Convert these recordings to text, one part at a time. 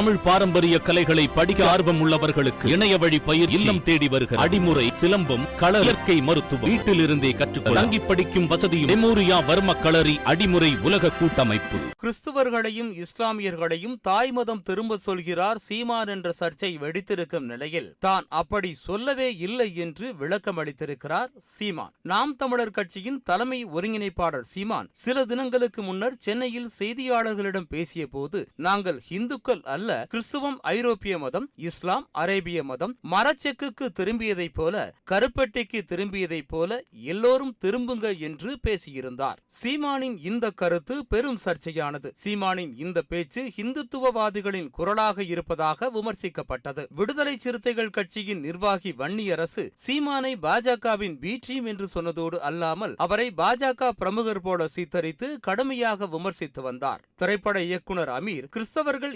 தமிழ் பாரம்பரிய கலைகளை படிக்க ஆர்வம் உள்ளவர்களுக்கு இணைய வழி பயிர் இல்லம் தேடி வருகிற அடிமுறை சிலம்பம் கள இயற்கை மருத்துவம் வீட்டிலிருந்தே கற்றுக்கொள்ள தங்கி படிக்கும் வசதியும் மெமோரியா வர்ம களரி அடிமுறை உலக கூட்டமைப்பு. கிறிஸ்துவர்களையும் இஸ்லாமியர்களையும் தாய் மதம் திரும்ப சொல்கிறார் சீமான் என்ற சர்ச்சை வெடித்திருக்கும் நிலையில் தான் அப்படி சொல்லவே இல்லை என்று விளக்கம் அளித்திருக்கிறார் சீமான். நாம் தமிழர் கட்சியின் தலைமை ஒருங்கிணைப்பாளர் சீமான் சில தினங்களுக்கு முன்னர் சென்னையில் செய்தியாளர்களிடம் பேசிய போது நாங்கள் இந்துக்கள் அல்ல கிறிஸ்துவம் ஐரோப்பிய மதம் இஸ்லாம் அரேபிய மதம் மரச்செக்குக்கு திரும்பியதைப் போல கருப்பெட்டிக்கு திரும்பியதைப் போல எல்லோரும் திரும்புங்க என்று பேசியிருந்தார். சீமானின் இந்த கருத்து பெரும் சர்ச்சையானது. சீமானின் இந்த பேச்சு இந்துத்துவவாதிகளின் குரலாக இருப்பதாக விமர்சிக்கப்பட்டது. விடுதலை சிறுத்தைகள் கட்சியின் நிர்வாகி வன்னியரசு சீமானை பாஜகவின் பி டீம் என்று சொன்னதோடு அல்லாமல் அவரை பாஜக பிரமுகர் போல சித்தரித்து கடுமையாக விமர்சித்து வந்தார். திரைப்பட இயக்குனர் அமீர் கிறிஸ்தவர்கள்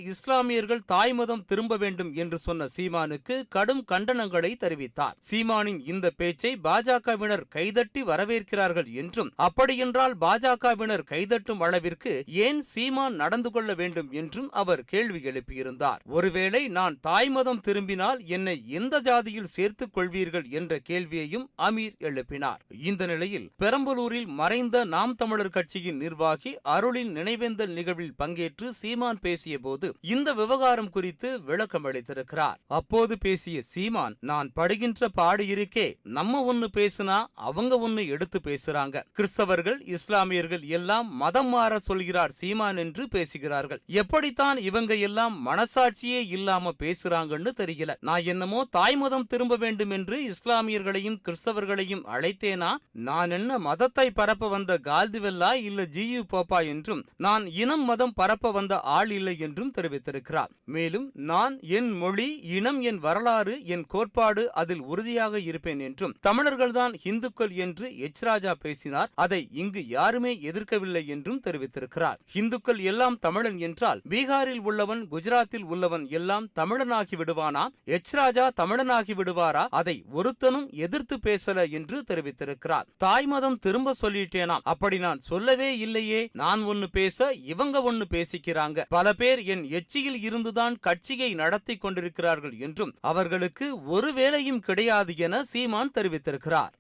இஸ்லாமியர்கள் தாய்மதம் திரும்ப வேண்டும் என்று சொன்ன சீமானுக்கு கடும் கண்டனங்களை தெரிவித்தார். சீமானின் இந்த பேச்சை பாஜகவினர் கைதட்டி வரவேற்கிறார்கள் என்றும் அப்படியென்றால் பாஜகவினர் கைதட்டும் அளவிற்கு ஏன் சீமான் நடந்து கொள்ள வேண்டும் என்றும் அவர் கேள்வி எழுப்பியிருந்தார். ஒருவேளை நான் தாய்மதம் திரும்பினால் என்னை எந்த ஜாதியில் சேர்த்துக் கொள்வீர்கள் என்ற கேள்வியையும் அமீர் எழுப்பினார். இந்த நிலையில் பெரம்பலூரில் மறைந்த நாம் தமிழர் கட்சியின் நிர்வாகி அருளின் நினைவேந்தல் நிகழ்வில் பங்கேற்று சீமான் பேசிய போது இந்த விவகாரம் குறித்து விளக்கம் அளித்திருக்கிறார். அப்போது பேசிய சீமான் நான் படுகின்ற பாடு இருக்கே நம்ம ஒன்னு பேசுனா அவங்க ஒன்னு எடுத்து பேசுறாங்க. கிறிஸ்தவர்கள் இஸ்லாமியர்கள் எல்லாம் மதம் மாற சொல்கிறார் சீமான் என்று பேசுகிறார்கள். எப்படித்தான் இவங்க எல்லாம் மனசாட்சியே இல்லாம பேசுறாங்கன்னு தெரியல. நான் என்னமோ தாய்மதம் திரும்ப வேண்டும் என்று இஸ்லாமியர்களையும் கிறிஸ்தவர்களையும் அழைத்தேனா? நான் என்ன மதத்தை பரப்ப வந்த கால்திவெல்லா இல்ல ஜியு போப்பா என்றும் நான் இனம் மதம் பரப்ப வந்த ஆள் இல்லை என்றும் தெரிவித்திருக்கிறார். மேலும் நான் என் மொழி இனம் என் வரலாறு என் கோட்பாடு அதில் உறுதியாக இருப்பேன் என்றும் தமிழர்கள்தான் இந்துக்கள் என்று எச் ராஜா பேசினார். அதை இங்கு யாருமே எதிர்க்கவில்லை என்றும் தெரிவித்திருக்கிறார். இந்துக்கள் எல்லாம் தமிழன் என்றால் பீகாரில் உள்ளவன் குஜராத்தில் உள்ளவன் எல்லாம் தமிழனாகி விடுவானா? எச் ராஜா தமிழனாகி விடுவாரா? அதை ஒருத்தனும் எதிர்த்து பேசல என்று தெரிவித்திருக்கிறார். தாய்மதம் திரும்ப சொல்லிட்டேனாம் அப்படி நான் சொல்லவே இல்லையே. நான் ஒன்னு பேச இவங்க ஒன்னு பேசிக்கிறாங்க. பல பேர் என் எச்சியில் இருந்துதான் கட்சியை நடத்தி கொண்டிருக்கிறார்கள் என்றும் அவர்களுக்கு ஒரு வேலையும் கிடையாது என சீமான் தெரிவித்திருக்கிறார்.